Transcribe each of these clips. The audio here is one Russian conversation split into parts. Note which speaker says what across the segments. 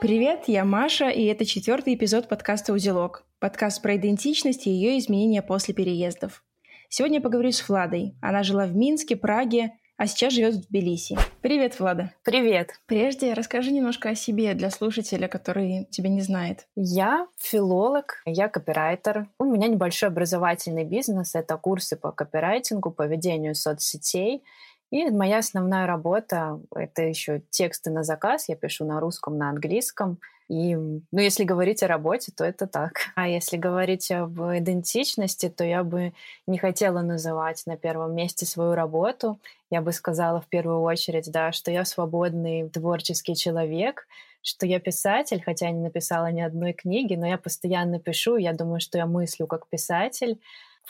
Speaker 1: Привет, я Маша, и это четвертый эпизод подкаста «Узелок». Подкаст про идентичность и ее изменения после переездов. Сегодня я поговорю с Владой. Она жила в Минске, Праге, а сейчас живет в Тбилиси. Привет, Влада.
Speaker 2: Привет.
Speaker 1: Прежде расскажи немножко о себе для слушателя, который тебя не знает.
Speaker 2: Я филолог, я копирайтер. У меня небольшой образовательный бизнес. Это курсы по копирайтингу, по ведению соцсетей. И моя основная работа — это еще тексты на заказ. Я пишу на русском, на английском. И, ну, если говорить о работе, то это так. А если говорить об идентичности, то я бы не хотела называть на первом месте свою работу. Я бы сказала в первую очередь, да, что я свободный творческий человек, что я писатель, хотя я не написала ни одной книги, но я постоянно пишу, я думаю, что я мыслю как писатель,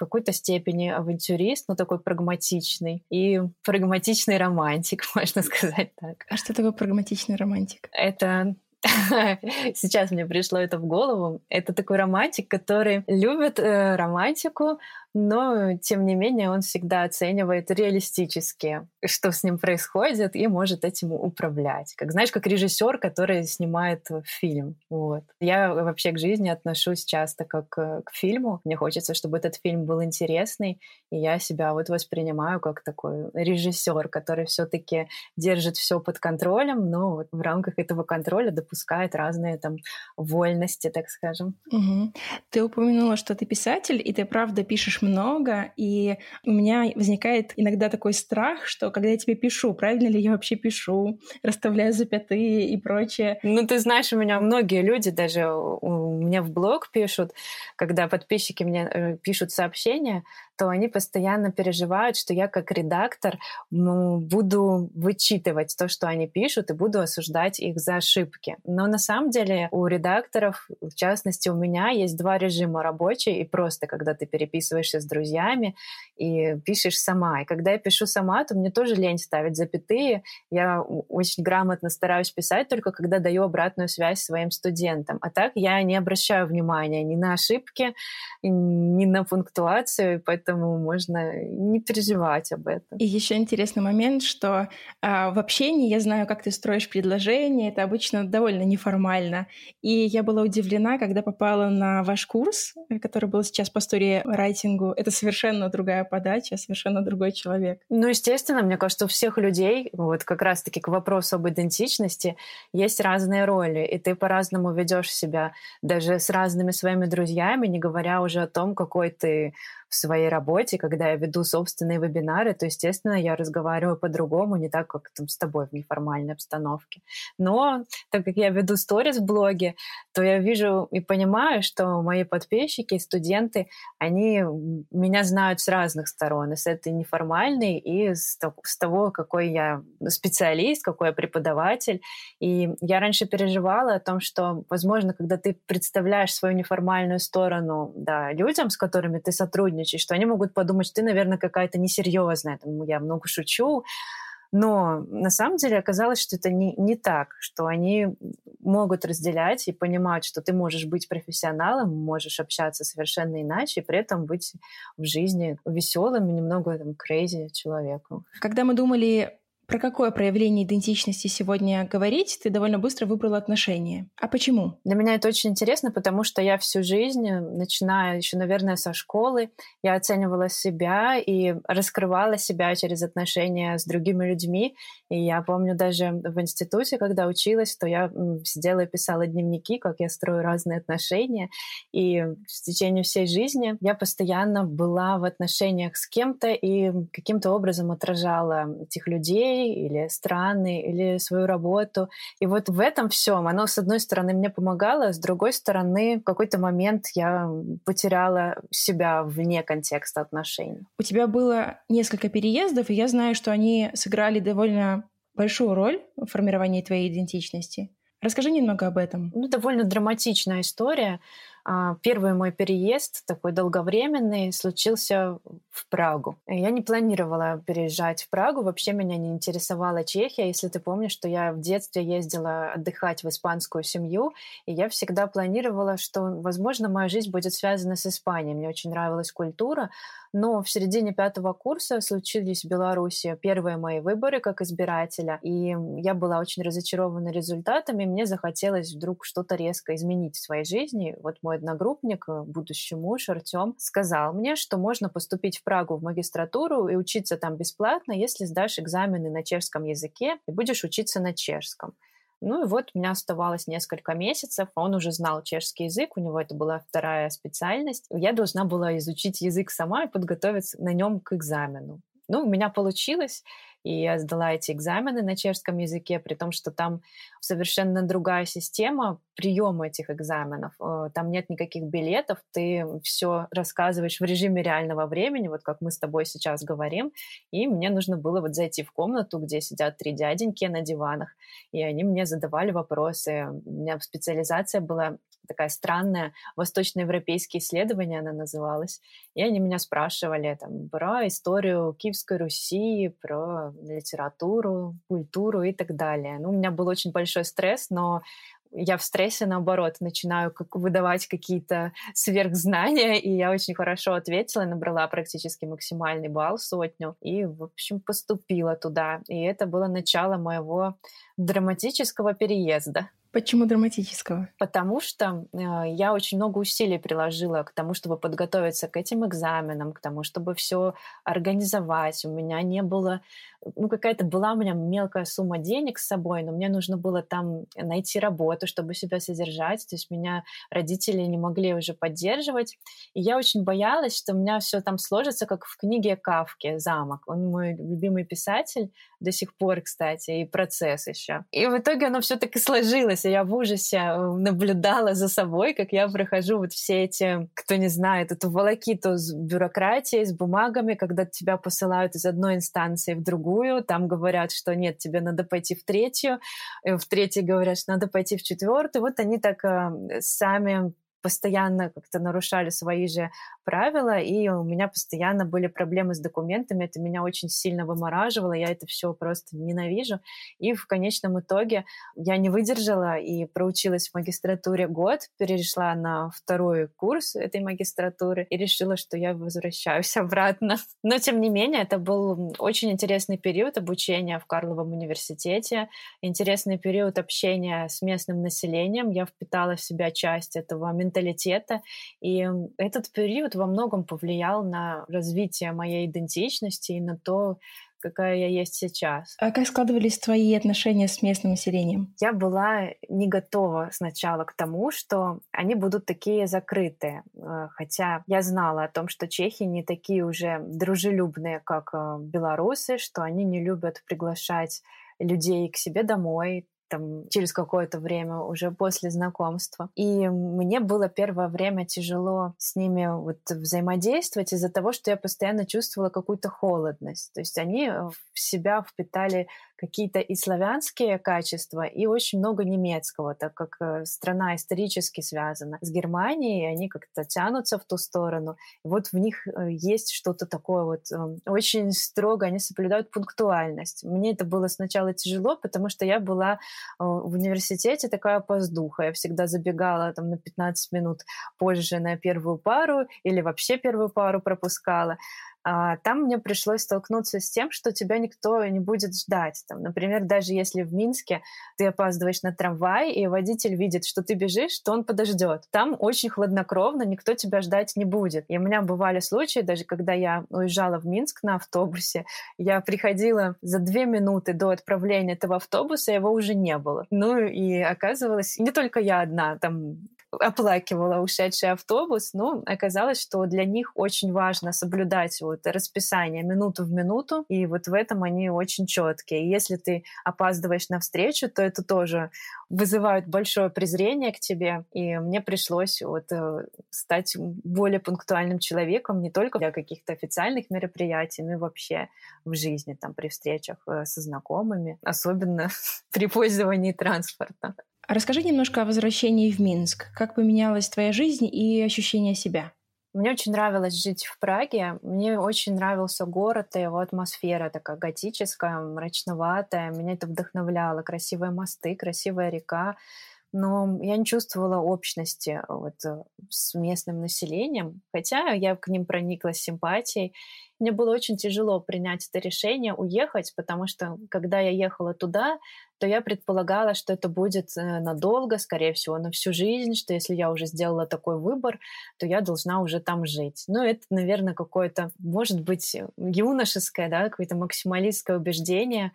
Speaker 2: в какой-то степени авантюрист, но такой прагматичный. И прагматичный романтик, можно сказать так.
Speaker 1: А что такое прагматичный романтик?
Speaker 2: Это сейчас мне пришло это в голову. Это такой романтик, который любит э, романтику, но тем не менее он всегда оценивает реалистически, что с ним происходит, и может этим управлять. Как знаешь, как режиссер, который снимает фильм. Вот. Я вообще к жизни отношусь часто как к фильму. Мне хочется, чтобы этот фильм был интересный, и я себя вот воспринимаю как такой режиссер, который все-таки держит все под контролем, но вот в рамках этого контроля допускает разные там вольности, так скажем.
Speaker 1: Угу. Ты упомянула, что ты писатель, и ты правда пишешь пишешь много, и у меня возникает иногда такой страх, что когда я тебе пишу, правильно ли я вообще пишу, расставляю запятые и прочее.
Speaker 2: Ну, ты знаешь, у меня многие люди даже у меня в блог пишут, когда подписчики мне э, пишут сообщения, то они постоянно переживают, что я как редактор ну, буду вычитывать то, что они пишут, и буду осуждать их за ошибки. Но на самом деле у редакторов, в частности у меня, есть два режима рабочий и просто, когда ты переписываешься с друзьями и пишешь сама. И когда я пишу сама, то мне тоже лень ставить запятые. Я очень грамотно стараюсь писать только когда даю обратную связь своим студентам. А так я не обращаю внимания ни на ошибки, ни на пунктуацию, поэтому поэтому можно не переживать об этом.
Speaker 1: И еще интересный момент, что а, в общении я знаю, как ты строишь предложения, это обычно довольно неформально. И я была удивлена, когда попала на ваш курс, который был сейчас по стори райтингу. Это совершенно другая подача, совершенно другой человек.
Speaker 2: Ну, естественно, мне кажется, у всех людей, вот как раз-таки к вопросу об идентичности, есть разные роли, и ты по-разному ведешь себя даже с разными своими друзьями, не говоря уже о том, какой ты в своей работе, когда я веду собственные вебинары, то, естественно, я разговариваю по-другому, не так, как там с тобой в неформальной обстановке. Но так как я веду сторис в блоге, то я вижу и понимаю, что мои подписчики, студенты, они меня знают с разных сторон, и с этой неформальной, и с того, какой я специалист, какой я преподаватель. И я раньше переживала о том, что, возможно, когда ты представляешь свою неформальную сторону да, людям, с которыми ты сотрудничаешь, сотрудничать, что они могут подумать, что ты, наверное, какая-то несерьезная, там, я много шучу, но на самом деле оказалось, что это не, не так, что они могут разделять и понимать, что ты можешь быть профессионалом, можешь общаться совершенно иначе, и при этом быть в жизни веселым и немного там crazy человеком.
Speaker 1: Когда мы думали про какое проявление идентичности сегодня говорить, ты довольно быстро выбрала отношения. А почему?
Speaker 2: Для меня это очень интересно, потому что я всю жизнь, начиная еще, наверное, со школы, я оценивала себя и раскрывала себя через отношения с другими людьми. И я помню даже в институте, когда училась, то я сидела и писала дневники, как я строю разные отношения. И в течение всей жизни я постоянно была в отношениях с кем-то и каким-то образом отражала этих людей, или страны, или свою работу. И вот в этом всем оно, с одной стороны, мне помогало, с другой стороны, в какой-то момент я потеряла себя вне контекста отношений.
Speaker 1: У тебя было несколько переездов, и я знаю, что они сыграли довольно большую роль в формировании твоей идентичности. Расскажи немного об этом.
Speaker 2: Ну, довольно драматичная история. А, первый мой переезд, такой долговременный, случился в Прагу. Я не планировала переезжать в Прагу, вообще меня не интересовала Чехия. Если ты помнишь, что я в детстве ездила отдыхать в испанскую семью, и я всегда планировала, что, возможно, моя жизнь будет связана с Испанией. Мне очень нравилась культура, но в середине пятого курса случились в Беларуси первые мои выборы как избирателя, и я была очень разочарована результатами, мне захотелось вдруг что-то резко изменить в своей жизни. Вот мой одногруппник, э, будущий муж Артем, сказал мне, что можно поступить в Прагу в магистратуру и учиться там бесплатно, если сдашь экзамены на чешском языке и будешь учиться на чешском. Ну и вот у меня оставалось несколько месяцев, он уже знал чешский язык, у него это была вторая специальность. Я должна была изучить язык сама и подготовиться на нем к экзамену. Ну, у меня получилось, и я сдала эти экзамены на чешском языке, при том, что там совершенно другая система приема этих экзаменов. Э, там нет никаких билетов, ты все рассказываешь в режиме реального времени, вот как мы с тобой сейчас говорим, и мне нужно было вот зайти в комнату, где сидят три дяденьки на диванах, и они мне задавали вопросы. У меня специализация была такая странная, восточноевропейские исследования она называлась. И они меня спрашивали там, про историю Киевской Руси, про литературу, культуру и так далее. Ну, у меня был очень большой стресс, но я в стрессе, наоборот, начинаю как выдавать какие-то сверхзнания, и я очень хорошо ответила, набрала практически максимальный балл, сотню, и, в общем, поступила туда. И это было начало моего драматического переезда.
Speaker 1: Почему драматического?
Speaker 2: Потому что э, я очень много усилий приложила к тому, чтобы подготовиться к этим экзаменам, к тому, чтобы все организовать. У меня не было ну, какая-то была у меня мелкая сумма денег с собой, но мне нужно было там найти работу, чтобы себя содержать. То есть меня родители не могли уже поддерживать. И я очень боялась, что у меня все там сложится, как в книге Кавки «Замок». Он мой любимый писатель до сих пор, кстати, и процесс еще. И в итоге оно все таки сложилось, и я в ужасе э, наблюдала за собой, как я прохожу вот все эти, кто не знает, эту волокиту с бюрократией, с бумагами, когда тебя посылают из одной инстанции в другую, другую, там говорят, что нет, тебе надо пойти в третью, э, в третьей говорят, что надо пойти в четвертую. Вот они так э, сами постоянно как-то нарушали свои же правила, и у меня постоянно были проблемы с документами, это меня очень сильно вымораживало, я это все просто ненавижу. И в конечном итоге я не выдержала и проучилась в магистратуре год, перешла на второй курс этой магистратуры и решила, что я возвращаюсь обратно. Но, тем не менее, это был очень интересный период обучения в Карловом университете, интересный период общения с местным населением. Я впитала в себя часть этого менталитета, и этот период во многом повлиял на развитие моей идентичности и на то, какая я есть сейчас.
Speaker 1: А как складывались твои отношения с местным населением?
Speaker 2: Я была не готова сначала к тому, что они будут такие закрытые. Э, хотя я знала о том, что чехи не такие уже дружелюбные, как э, белорусы, что они не любят приглашать людей к себе домой, там, через какое-то время, уже после знакомства. И мне было первое время тяжело с ними вот взаимодействовать из-за того, что я постоянно чувствовала какую-то холодность. То есть они в себя впитали какие-то и славянские качества, и очень много немецкого, так как э, страна исторически связана с Германией, и они как-то тянутся в ту сторону. И вот в них э, есть что-то такое вот эм, очень строго, они соблюдают пунктуальность. Мне это было сначала тяжело, потому что я была э, в университете такая опоздуха. Я всегда забегала там на 15 минут позже на первую пару или вообще первую пару пропускала там мне пришлось столкнуться с тем, что тебя никто не будет ждать. Там, например, даже если в Минске ты опаздываешь на трамвай, и водитель видит, что ты бежишь, то он подождет. Там очень хладнокровно, никто тебя ждать не будет. И у меня бывали случаи, даже когда я уезжала в Минск на автобусе, я приходила за две минуты до отправления этого автобуса, его уже не было. Ну и оказывалось, не только я одна, там оплакивала ушедший автобус, но оказалось, что для них очень важно соблюдать вот расписание минуту в минуту, и вот в этом они очень четкие. Если ты опаздываешь на встречу, то это тоже вызывает большое презрение к тебе, и мне пришлось вот э, стать более пунктуальным человеком не только для каких-то официальных мероприятий, но и вообще в жизни, там, при встречах э, со знакомыми, особенно при пользовании транспорта.
Speaker 1: Расскажи немножко о возвращении в Минск. Как поменялась твоя жизнь и ощущение себя?
Speaker 2: Мне очень нравилось жить в Праге. Мне очень нравился город и его атмосфера такая готическая, мрачноватая. Меня это вдохновляло. Красивые мосты, красивая река. Но я не чувствовала общности вот э, с местным населением, хотя я к ним проникла симпатией. Мне было очень тяжело принять это решение уехать, потому что когда я ехала туда, то я предполагала, что это будет э, надолго, скорее всего, на всю жизнь, что если я уже сделала такой выбор, то я должна уже там жить. Ну, это, наверное, какое-то, может быть, юношеское, да, какое-то максималистское убеждение,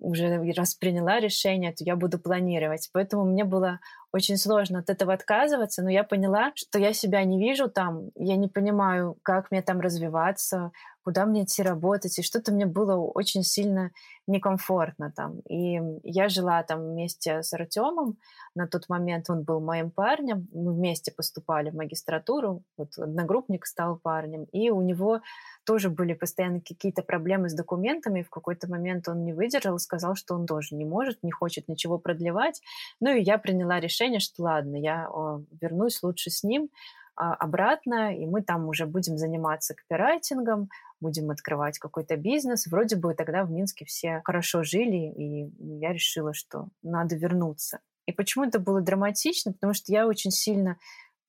Speaker 2: уже раз приняла решение, то я буду планировать. Поэтому мне было очень сложно от этого отказываться, но я поняла, что я себя не вижу там, я не понимаю, как мне там развиваться, куда мне идти работать, и что-то мне было очень сильно некомфортно там. И я жила там вместе с Артемом, на тот момент он был моим парнем, мы вместе поступали в магистратуру, вот одногруппник стал парнем, и у него тоже были постоянно какие-то проблемы с документами, и в какой-то момент он не выдержал сказал, что он тоже не может, не хочет ничего продлевать. Ну и я приняла решение, что ладно, я вернусь лучше с ним, а, обратно, и мы там уже будем заниматься копирайтингом, будем открывать какой-то бизнес. Вроде бы тогда в Минске все хорошо жили, и я решила, что надо вернуться. И почему это было драматично? Потому что я очень сильно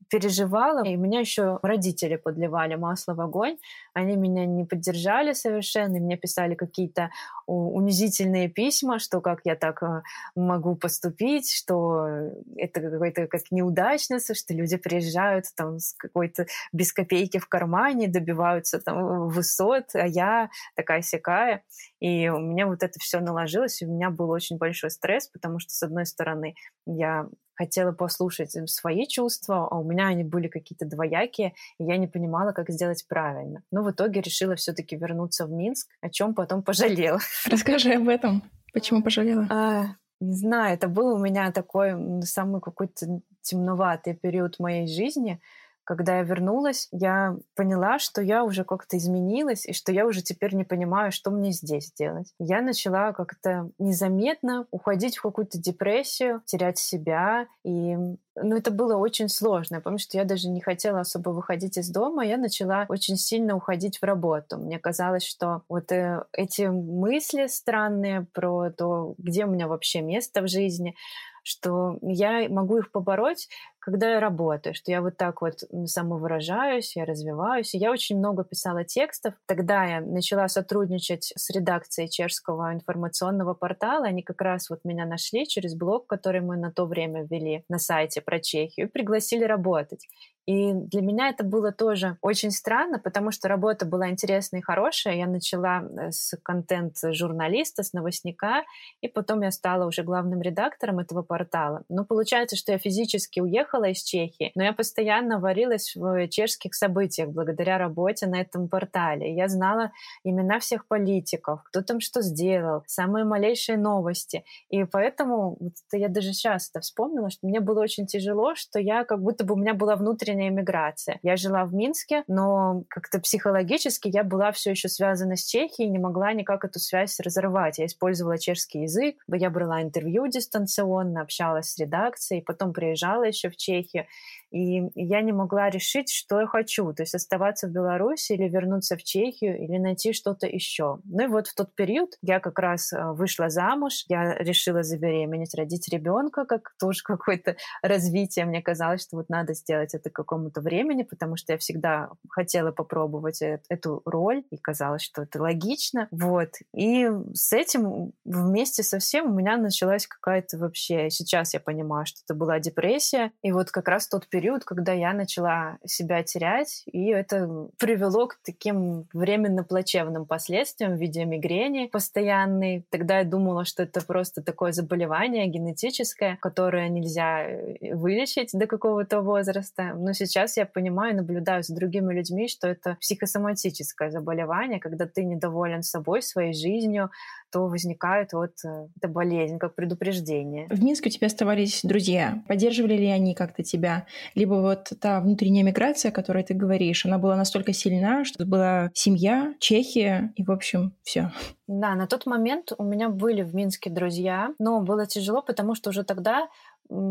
Speaker 2: переживала, и меня еще родители подливали масло в огонь. Они меня не поддержали совершенно, и мне писали какие-то унизительные письма, что как я так э, могу поступить, что это какой-то как неудачница, что люди приезжают там с какой-то без копейки в кармане, добиваются там высот, а я такая сякая. И у меня вот это все наложилось, и у меня был очень большой стресс, потому что, с одной стороны, я хотела послушать свои чувства, а у меня они были какие-то двоякие, и я не понимала, как сделать правильно. Но в итоге решила все-таки вернуться в Минск, о чем потом пожалела.
Speaker 1: Расскажи об этом. Почему пожалела? А,
Speaker 2: не знаю, это был у меня такой самый какой-то темноватый период моей жизни, когда я вернулась, я поняла, что я уже как-то изменилась, и что я уже теперь не понимаю, что мне здесь делать. Я начала как-то незаметно уходить в какую-то депрессию, терять себя, и ну, это было очень сложно. Я помню, что я даже не хотела особо выходить из дома. Я начала очень сильно уходить в работу. Мне казалось, что вот э, эти мысли странные про то, где у меня вообще место в жизни, что я могу их побороть, когда я работаю, что я вот так вот самовыражаюсь, я развиваюсь. Я очень много писала текстов. Тогда я начала сотрудничать с редакцией чешского информационного портала. Они как раз вот меня нашли через блог, который мы на то время ввели на сайте про Чехию, и пригласили работать. И для меня это было тоже очень странно, потому что работа была интересная и хорошая. Я начала э, с контент-журналиста, с новостника, и потом я стала уже главным редактором этого портала. Но получается, что я физически уехала из Чехии, но я постоянно варилась в чешских событиях благодаря работе на этом портале. Я знала имена всех политиков, кто там что сделал, самые малейшие новости. И поэтому вот я даже сейчас это вспомнила, что мне было очень тяжело, что я как будто бы у меня была внутренняя длительная иммиграция. Я жила в Минске, но как-то психологически я была все еще связана с Чехией, не могла никак эту связь разорвать. Я использовала чешский язык, я брала интервью дистанционно, общалась с редакцией, потом приезжала еще в Чехию. И я не могла решить, что я хочу. То есть оставаться в Беларуси или вернуться в Чехию, или найти что-то еще. Ну и вот в тот период я как раз э, вышла замуж, я решила забеременеть, родить ребенка, как тоже какое-то развитие. Мне казалось, что вот надо сделать это к какому-то времени, потому что я всегда хотела попробовать эту роль, и казалось, что это логично. Вот. И с этим вместе со всем у меня началась какая-то вообще... Сейчас я понимаю, что это была депрессия. И вот как раз тот период период, когда я начала себя терять, и это привело к таким временно плачевным последствиям в виде мигрени постоянной. Тогда я думала, что это просто такое заболевание генетическое, которое нельзя э, вылечить до какого-то возраста. Но сейчас я понимаю, наблюдаю с другими людьми, что это психосоматическое заболевание, когда ты недоволен собой, своей жизнью, то возникает вот э, эта болезнь, как предупреждение.
Speaker 1: В Минске у тебя оставались друзья. Поддерживали ли они как-то тебя? Либо вот та внутренняя миграция, о которой ты говоришь, она была настолько сильна, что была семья, Чехия, и, в общем, все.
Speaker 2: Да, на тот момент у меня были в Минске друзья, но было тяжело, потому что уже тогда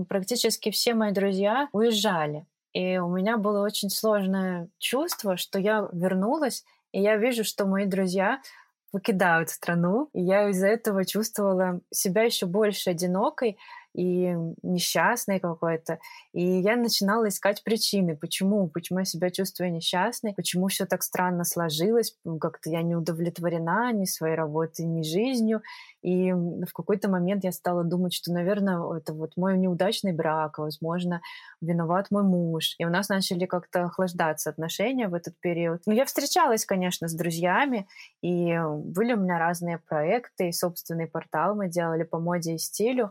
Speaker 2: практически все мои друзья уезжали. И у меня было очень сложное чувство, что я вернулась, и я вижу, что мои друзья покидают страну. И я из-за этого чувствовала себя еще больше одинокой, и несчастной какой-то. И я начинала искать причины, почему, почему я себя чувствую несчастной, почему все так странно сложилось, как-то я не удовлетворена ни своей работой, ни жизнью. И в какой-то момент я стала думать, что, наверное, это вот мой неудачный брак, возможно, виноват мой муж. И у нас начали как-то охлаждаться отношения в этот период. Но я встречалась, конечно, с друзьями, и были у меня разные проекты, и собственный портал мы делали по моде и стилю.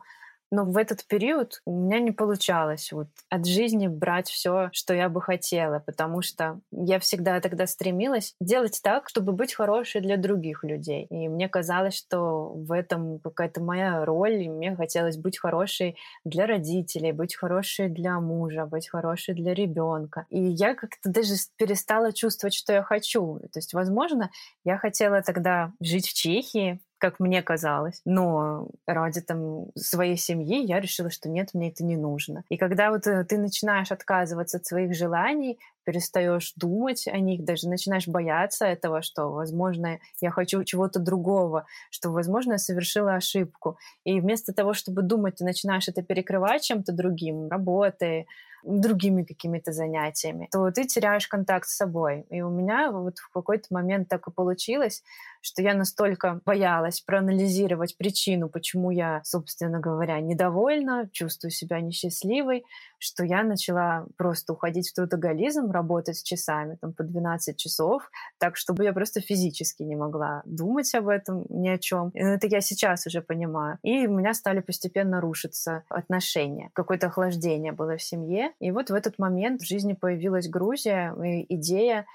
Speaker 2: Но в этот период у меня не получалось вот от жизни брать все, что я бы хотела, потому что я всегда тогда стремилась делать так, чтобы быть хорошей для других людей. И мне казалось, что в этом какая-то моя роль, и мне хотелось быть хорошей для родителей, быть хорошей для мужа, быть хорошей для ребенка. И я как-то даже перестала чувствовать, что я хочу. То есть, возможно, я хотела тогда жить в Чехии, как мне казалось. Но ради там своей семьи я решила, что нет, мне это не нужно. И когда вот э, ты начинаешь отказываться от своих желаний, перестаешь думать о них, даже начинаешь бояться этого, что, возможно, я хочу чего-то другого, что, возможно, я совершила ошибку. И вместо того, чтобы думать, ты начинаешь это перекрывать чем-то другим, работой, другими какими-то занятиями, то ты теряешь контакт с собой. И у меня вот в какой-то момент так и получилось, что я настолько боялась проанализировать причину, почему я, собственно говоря, недовольна, чувствую себя несчастливой, что я начала просто уходить в трудоголизм, работать часами, там, по 12 часов, так, чтобы я просто физически не могла думать об этом ни о чем. Это я сейчас уже понимаю. И у меня стали постепенно рушиться отношения. Какое-то охлаждение было в семье. И вот в этот момент в жизни появилась Грузия, и идея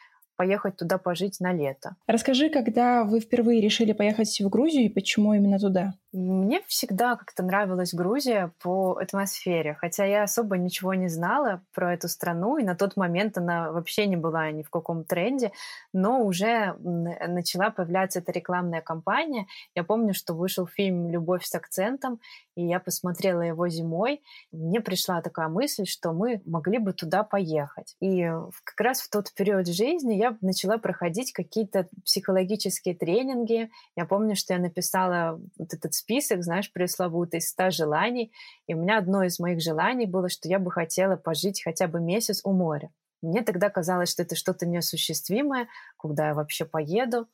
Speaker 2: поехать туда пожить на лето.
Speaker 1: Расскажи, когда вы впервые решили поехать в Грузию и почему именно туда?
Speaker 2: Мне всегда как-то нравилась Грузия по атмосфере, хотя я особо ничего не знала про эту страну, и на тот момент она вообще не была ни в каком тренде, но уже начала появляться эта рекламная кампания. Я помню, что вышел фильм «Любовь с акцентом», и я посмотрела его зимой. Мне пришла такая мысль, что мы могли бы туда поехать. И как раз в тот период жизни я начала проходить какие-то психологические тренинги. Я помню, что я написала вот этот список, знаешь, пресловутый, 100 желаний. И у меня одно из моих желаний было, что я бы хотела пожить хотя бы месяц у моря. Мне тогда казалось, что это что-то неосуществимое, куда я вообще поеду,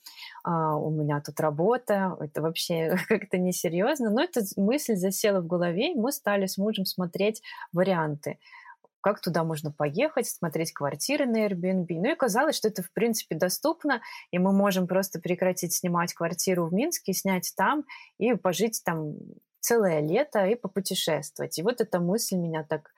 Speaker 2: а, у меня тут работа, это вообще как-то несерьезно. Но эта мысль засела в голове, и мы стали с мужем смотреть варианты как туда можно поехать, смотреть квартиры на Airbnb. Ну и казалось, что это, в принципе, доступно, и мы можем просто прекратить снимать квартиру в Минске, снять там и пожить там целое лето и попутешествовать. И вот эта мысль меня так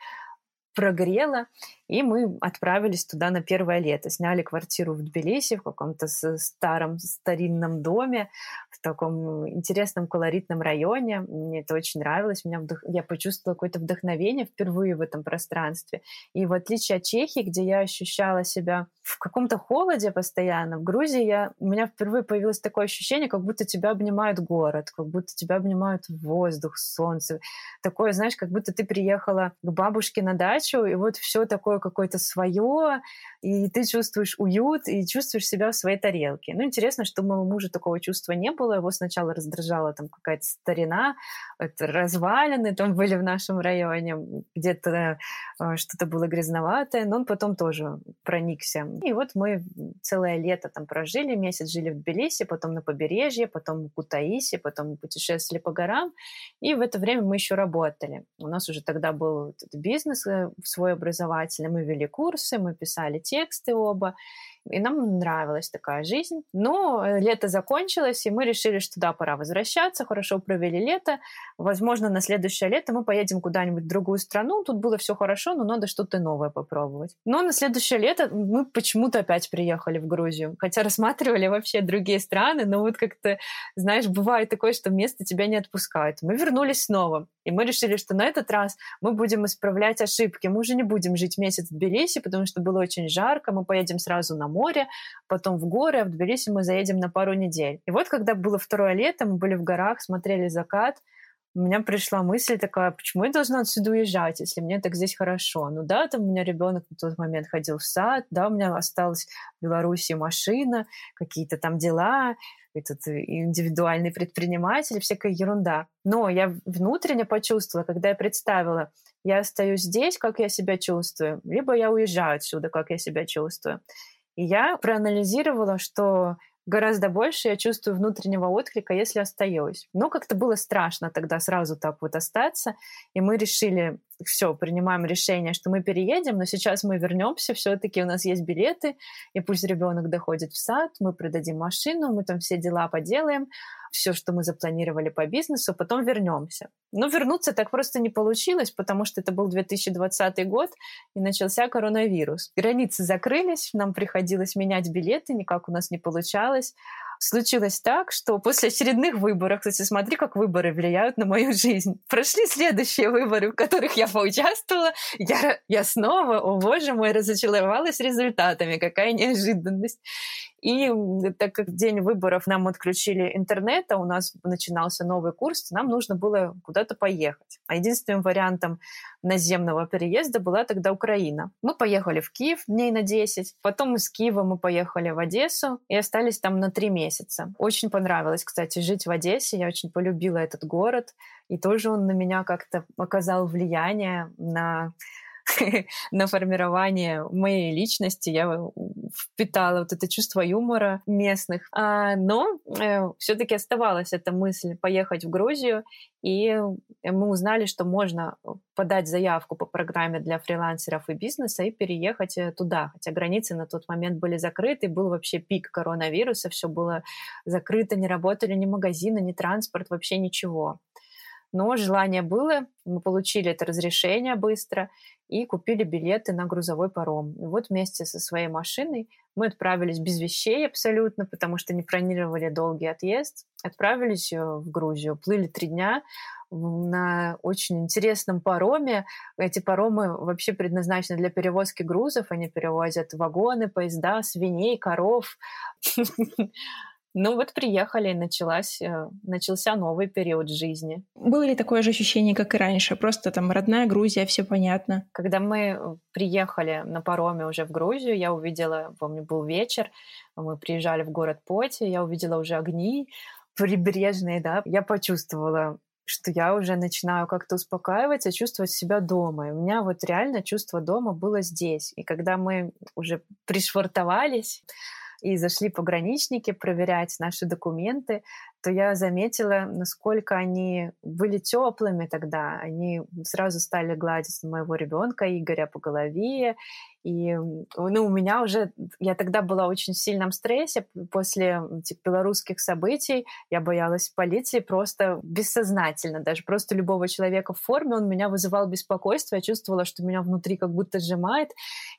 Speaker 2: прогрела, и мы отправились туда на первое лето. Сняли квартиру в Тбилиси, в каком-то старом старинном доме, в таком интересном колоритном районе. Мне это очень нравилось. Меня вдох... Я почувствовала какое-то вдохновение впервые в этом пространстве. И в отличие от Чехии, где я ощущала себя в каком-то холоде постоянно, в Грузии я... у меня впервые появилось такое ощущение, как будто тебя обнимает город, как будто тебя обнимают воздух, солнце. Такое, знаешь, как будто ты приехала к бабушке на дачу, и вот все такое какое-то свое, и ты чувствуешь уют, и чувствуешь себя в своей тарелке. Ну, интересно, что у моего мужа такого чувства не было. Его сначала раздражала там какая-то старина, это развалины там были в нашем районе, где-то э, что-то было грязноватое, но он потом тоже проникся. И вот мы целое лето там прожили, месяц жили в Тбилиси, потом на побережье, потом в Кутаиси, потом путешествовали по горам, и в это время мы еще работали. У нас уже тогда был бизнес э, свой образовательный, мы вели курсы, мы писали тексты оба. И нам нравилась такая жизнь. Но э, лето закончилось, и мы решили, что да, пора возвращаться, хорошо провели лето. Возможно, на следующее лето мы поедем куда-нибудь в другую страну. Тут было все хорошо, но надо что-то новое попробовать. Но на следующее лето мы почему-то опять приехали в Грузию. Хотя рассматривали вообще другие страны, но вот как-то, знаешь, бывает такое, что место тебя не отпускает. Мы вернулись снова. И мы решили, что на этот раз мы будем исправлять ошибки. Мы уже не будем жить месяц в Тбилиси, потому что было очень жарко. Мы поедем сразу на море, потом в горы, а в Тбилиси мы заедем на пару недель. И вот когда было второе лето, мы были в горах, смотрели закат, у меня пришла мысль такая, почему я должна отсюда уезжать, если мне так здесь хорошо? Ну да, там у меня ребенок на тот момент ходил в сад, да, у меня осталась в Беларуси машина, какие-то там дела, этот индивидуальный предприниматель, всякая ерунда. Но я внутренне почувствовала, когда я представила, я остаюсь здесь, как я себя чувствую, либо я уезжаю отсюда, как я себя чувствую. И я проанализировала, что гораздо больше я чувствую внутреннего отклика, если остаюсь. Но как-то было страшно тогда сразу так вот остаться, и мы решили, все, принимаем решение, что мы переедем, но сейчас мы вернемся, все-таки у нас есть билеты, и пусть ребенок доходит в сад, мы продадим машину, мы там все дела поделаем, все, что мы запланировали по бизнесу, потом вернемся. Но вернуться так просто не получилось, потому что это был 2020 год, и начался коронавирус. Границы закрылись, нам приходилось менять билеты, никак у нас не получалось случилось так, что после очередных выборов, кстати, смотри, как выборы влияют на мою жизнь. Прошли следующие выборы, в которых я поучаствовала. Я, я снова, о боже мой, разочаровалась результатами. Какая неожиданность. И так как в день выборов нам отключили интернет, а у нас начинался новый курс, нам нужно было куда-то поехать. А единственным вариантом наземного переезда была тогда Украина. Мы поехали в Киев дней на 10, потом из Киева мы поехали в Одессу и остались там на три месяца. Очень понравилось, кстати, жить в Одессе, я очень полюбила этот город, и тоже он на меня как-то оказал влияние на на формирование моей личности. Я впитала вот это чувство юмора местных. А, но э, все-таки оставалась эта мысль поехать в Грузию, и мы узнали, что можно подать заявку по программе для фрилансеров и бизнеса и переехать э, туда. Хотя границы на тот момент были закрыты, был вообще пик коронавируса, все было закрыто, не работали ни магазины, ни транспорт, вообще ничего. Но желание было, мы получили это разрешение быстро и купили билеты на грузовой паром. И вот вместе со своей машиной мы отправились без вещей абсолютно, потому что не планировали долгий отъезд. Отправились э, в Грузию, плыли три дня на очень интересном пароме. Эти паромы вообще предназначены для перевозки грузов. Они перевозят вагоны, поезда, свиней, коров. Ну вот приехали, началась, э, начался новый период жизни.
Speaker 1: Было ли такое же ощущение, как и раньше? Просто там родная Грузия, все понятно.
Speaker 2: Когда мы э, приехали на пароме уже в Грузию, я увидела, помню, был вечер, мы приезжали в город Поти, я увидела уже огни прибрежные, да, я почувствовала что я уже начинаю как-то успокаиваться, чувствовать себя дома. И у меня вот реально чувство дома было здесь. И когда мы уже пришвартовались, и зашли пограничники проверять наши документы, то я заметила, насколько они были теплыми тогда. Они сразу стали гладить моего ребенка Игоря по голове. И ну, у меня уже, я тогда была в очень сильном стрессе после этих белорусских событий. Я боялась полиции просто бессознательно. Даже просто любого человека в форме, он меня вызывал беспокойство. Я чувствовала, что меня внутри как будто сжимает,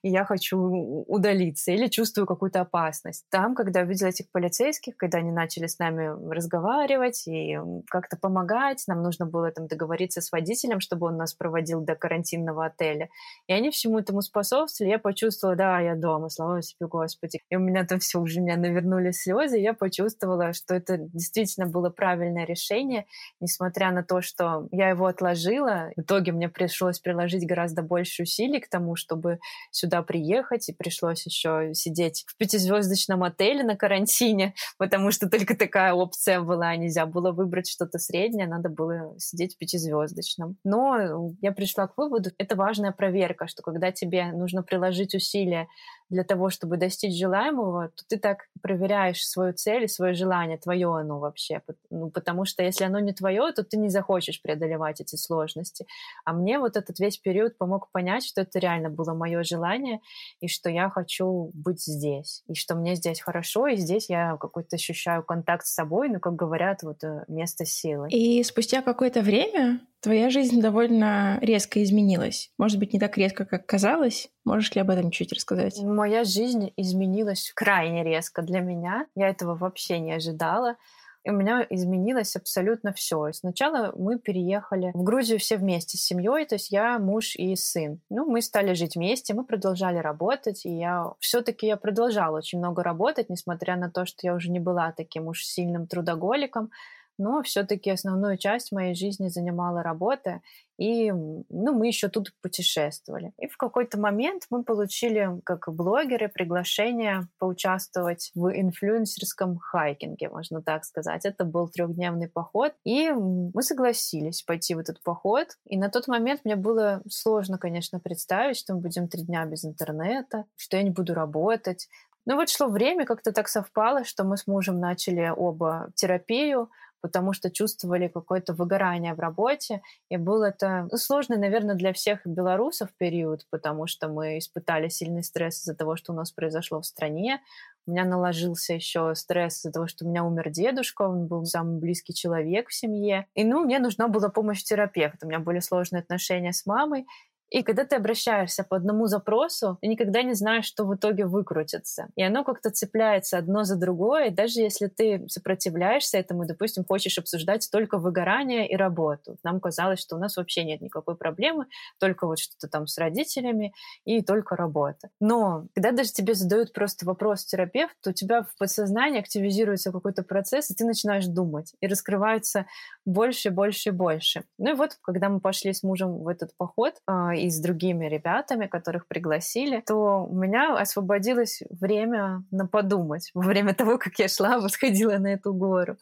Speaker 2: и я хочу удалиться. Или чувствую какую-то опасность. Там, когда увидела этих полицейских, когда они начали с нами разговаривать, и как-то помогать. Нам нужно было там договориться с водителем, чтобы он нас проводил до карантинного отеля. И они всему этому способствовали. Я почувствовала, да, я дома, слава себе, Господи. И у меня там все, уже меня навернулись слезы. И я почувствовала, что это действительно было правильное решение, несмотря на то, что я его отложила. В итоге мне пришлось приложить гораздо больше усилий к тому, чтобы сюда приехать, и пришлось еще сидеть в пятизвездочном отеле на карантине, потому что только такая опция была, нельзя было выбрать что-то среднее, надо было сидеть в пятизвездочном. Но я пришла к выводу, это важная проверка, что когда тебе нужно приложить приложить усилия для того, чтобы достичь желаемого, то ты так проверяешь свою цель и свое желание, твое оно вообще. Ну, потому что если оно не твое, то ты не захочешь преодолевать эти сложности. А мне вот этот весь период помог понять, что это реально было мое желание, и что я хочу быть здесь, и что мне здесь хорошо, и здесь я какой-то ощущаю контакт с собой, ну, как говорят, вот э, место силы.
Speaker 1: И спустя какое-то время Твоя жизнь довольно резко изменилась. Может быть, не так резко, как казалось. Можешь ли об этом чуть рассказать?
Speaker 2: Моя жизнь изменилась крайне резко для меня. Я этого вообще не ожидала. И у меня изменилось абсолютно все. Сначала мы переехали в Грузию все вместе с семьей, то есть я, муж и сын. Ну, мы стали жить вместе, мы продолжали работать, и я все-таки я продолжала очень много работать, несмотря на то, что я уже не была таким уж сильным трудоголиком но все-таки основную часть моей жизни занимала работа, и ну, мы еще тут путешествовали. И в какой-то момент мы получили, как блогеры, приглашение поучаствовать в инфлюенсерском хайкинге, можно так сказать. Это был трехдневный поход, и мы согласились пойти в этот поход. И на тот момент мне было сложно, конечно, представить, что мы будем три дня без интернета, что я не буду работать. Но вот шло время, как-то так совпало, что мы с мужем начали оба терапию, потому что чувствовали какое-то выгорание в работе. И был это ну, сложный, наверное, для всех белорусов период, потому что мы испытали сильный стресс из-за того, что у нас произошло в стране. У меня наложился еще стресс из-за того, что у меня умер дедушка, он был самый близкий человек в семье. И, ну, мне нужна была помощь терапевта. У меня были сложные отношения с мамой, и когда ты обращаешься по одному запросу, ты никогда не знаешь, что в итоге выкрутится. И оно как-то цепляется одно за другое, и даже если ты сопротивляешься этому, допустим, хочешь обсуждать только выгорание и работу. Нам казалось, что у нас вообще нет никакой проблемы, только вот что-то там с родителями и только работа. Но когда даже тебе задают просто вопрос терапевт, у тебя в подсознании активизируется какой-то процесс, и ты начинаешь думать, и раскрывается больше, больше больше. Ну и вот, когда мы пошли с мужем в этот поход, а, и с другими ребятами, которых пригласили, то у меня освободилось время на подумать во время того, как я шла, восходила на эту гору.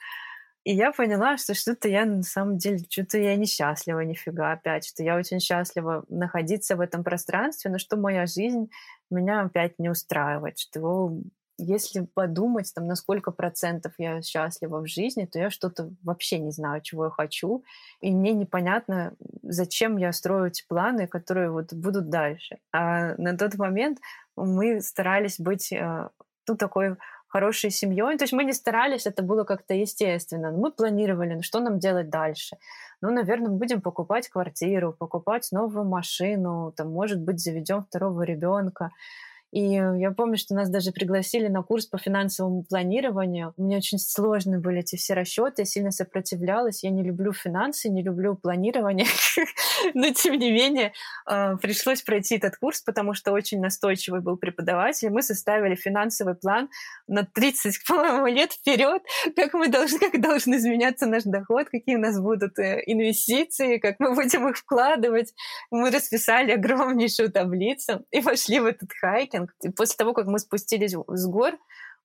Speaker 2: И я поняла, что что-то я на самом деле, что-то я несчастлива нифига опять, что я очень счастлива находиться в этом пространстве, но что моя жизнь меня опять не устраивает, что если подумать, там, на сколько процентов я счастлива в жизни, то я что-то вообще не знаю, чего я хочу. И мне непонятно, зачем я строю эти планы, которые вот будут дальше. А на тот момент мы старались быть э, ну, такой хорошей семьей. То есть мы не старались, это было как-то естественно. Мы планировали, ну, что нам делать дальше. Ну, наверное, будем покупать квартиру, покупать новую машину, там, может быть, заведем второго ребенка. И я помню, что нас даже пригласили на курс по финансовому планированию. Мне очень сложны были эти все расчеты, я сильно сопротивлялась. Я не люблю финансы, не люблю планирование. Но, тем не менее, а, пришлось пройти этот курс, потому что очень настойчивый был преподаватель. Мы составили финансовый план на 30, по-моему, лет вперед, как мы должны, как должен изменяться наш доход, какие у нас будут э, инвестиции, как мы будем их вкладывать. Мы расписали огромнейшую таблицу и пошли в этот хайкинг трекинг. После того, как мы спустились с гор,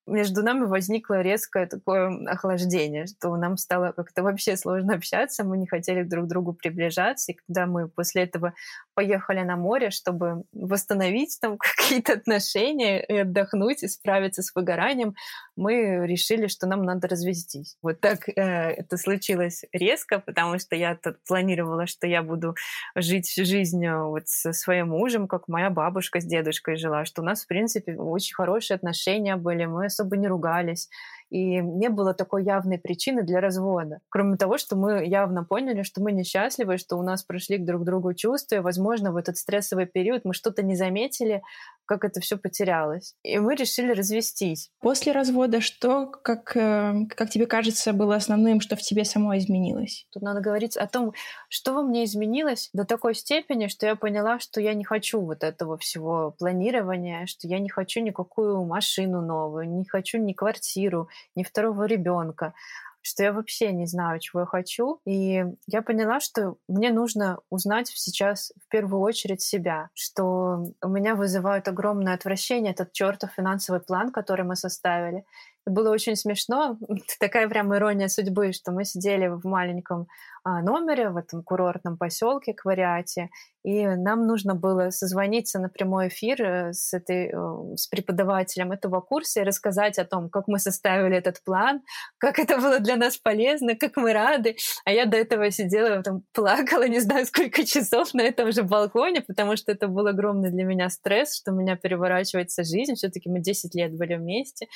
Speaker 2: между нами возникло резкое такое охлаждение, что нам стало как-то вообще сложно общаться, мы не хотели друг к другу приближаться, и когда мы после этого поехали на море, чтобы восстановить там какие-то отношения и отдохнуть, и справиться с выгоранием, мы решили, что нам надо развестись. Вот так э, это случилось резко, потому что я планировала, что я буду жить всю жизнь э, вот со своим мужем, как моя бабушка с дедушкой жила, что у нас, в принципе, очень хорошие отношения были, мы особо не ругались и не было такой явной причины для развода. Кроме того, что мы явно поняли, что мы несчастливы, что у нас прошли друг к другу чувства, и, возможно, в этот стрессовый период мы что-то не заметили, как это все потерялось. И мы решили развестись.
Speaker 1: После развода что, как, э, как тебе кажется, было основным, что в тебе самой изменилось?
Speaker 2: Тут надо говорить о том, что во мне изменилось до такой степени, что я поняла, что я не хочу вот этого всего планирования, что я не хочу никакую машину новую, не хочу ни квартиру, ни второго ребенка, что я вообще не знаю, чего я хочу. И я поняла, что мне нужно узнать сейчас в первую очередь себя, что у меня вызывает огромное отвращение этот чертов финансовый план, который мы составили. Было очень смешно. Такая прям ирония судьбы, что мы сидели в маленьком а, номере в этом курортном поселке Квариате, и нам нужно было созвониться на прямой эфир э, с, этой, э, с преподавателем этого курса и рассказать о том, как мы составили этот план, как это было для нас полезно, как мы рады. А я до этого сидела, там, плакала, не знаю, сколько часов на этом же балконе, потому что это был огромный для меня стресс, что у меня переворачивается жизнь. все таки мы 10 лет были вместе.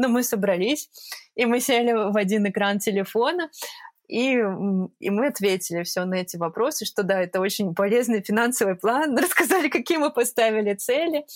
Speaker 2: Но мы собрались, и мы сели в один экран телефона, и, и мы ответили все на эти вопросы, что да, это очень полезный финансовый план, рассказали, какие мы поставили цели,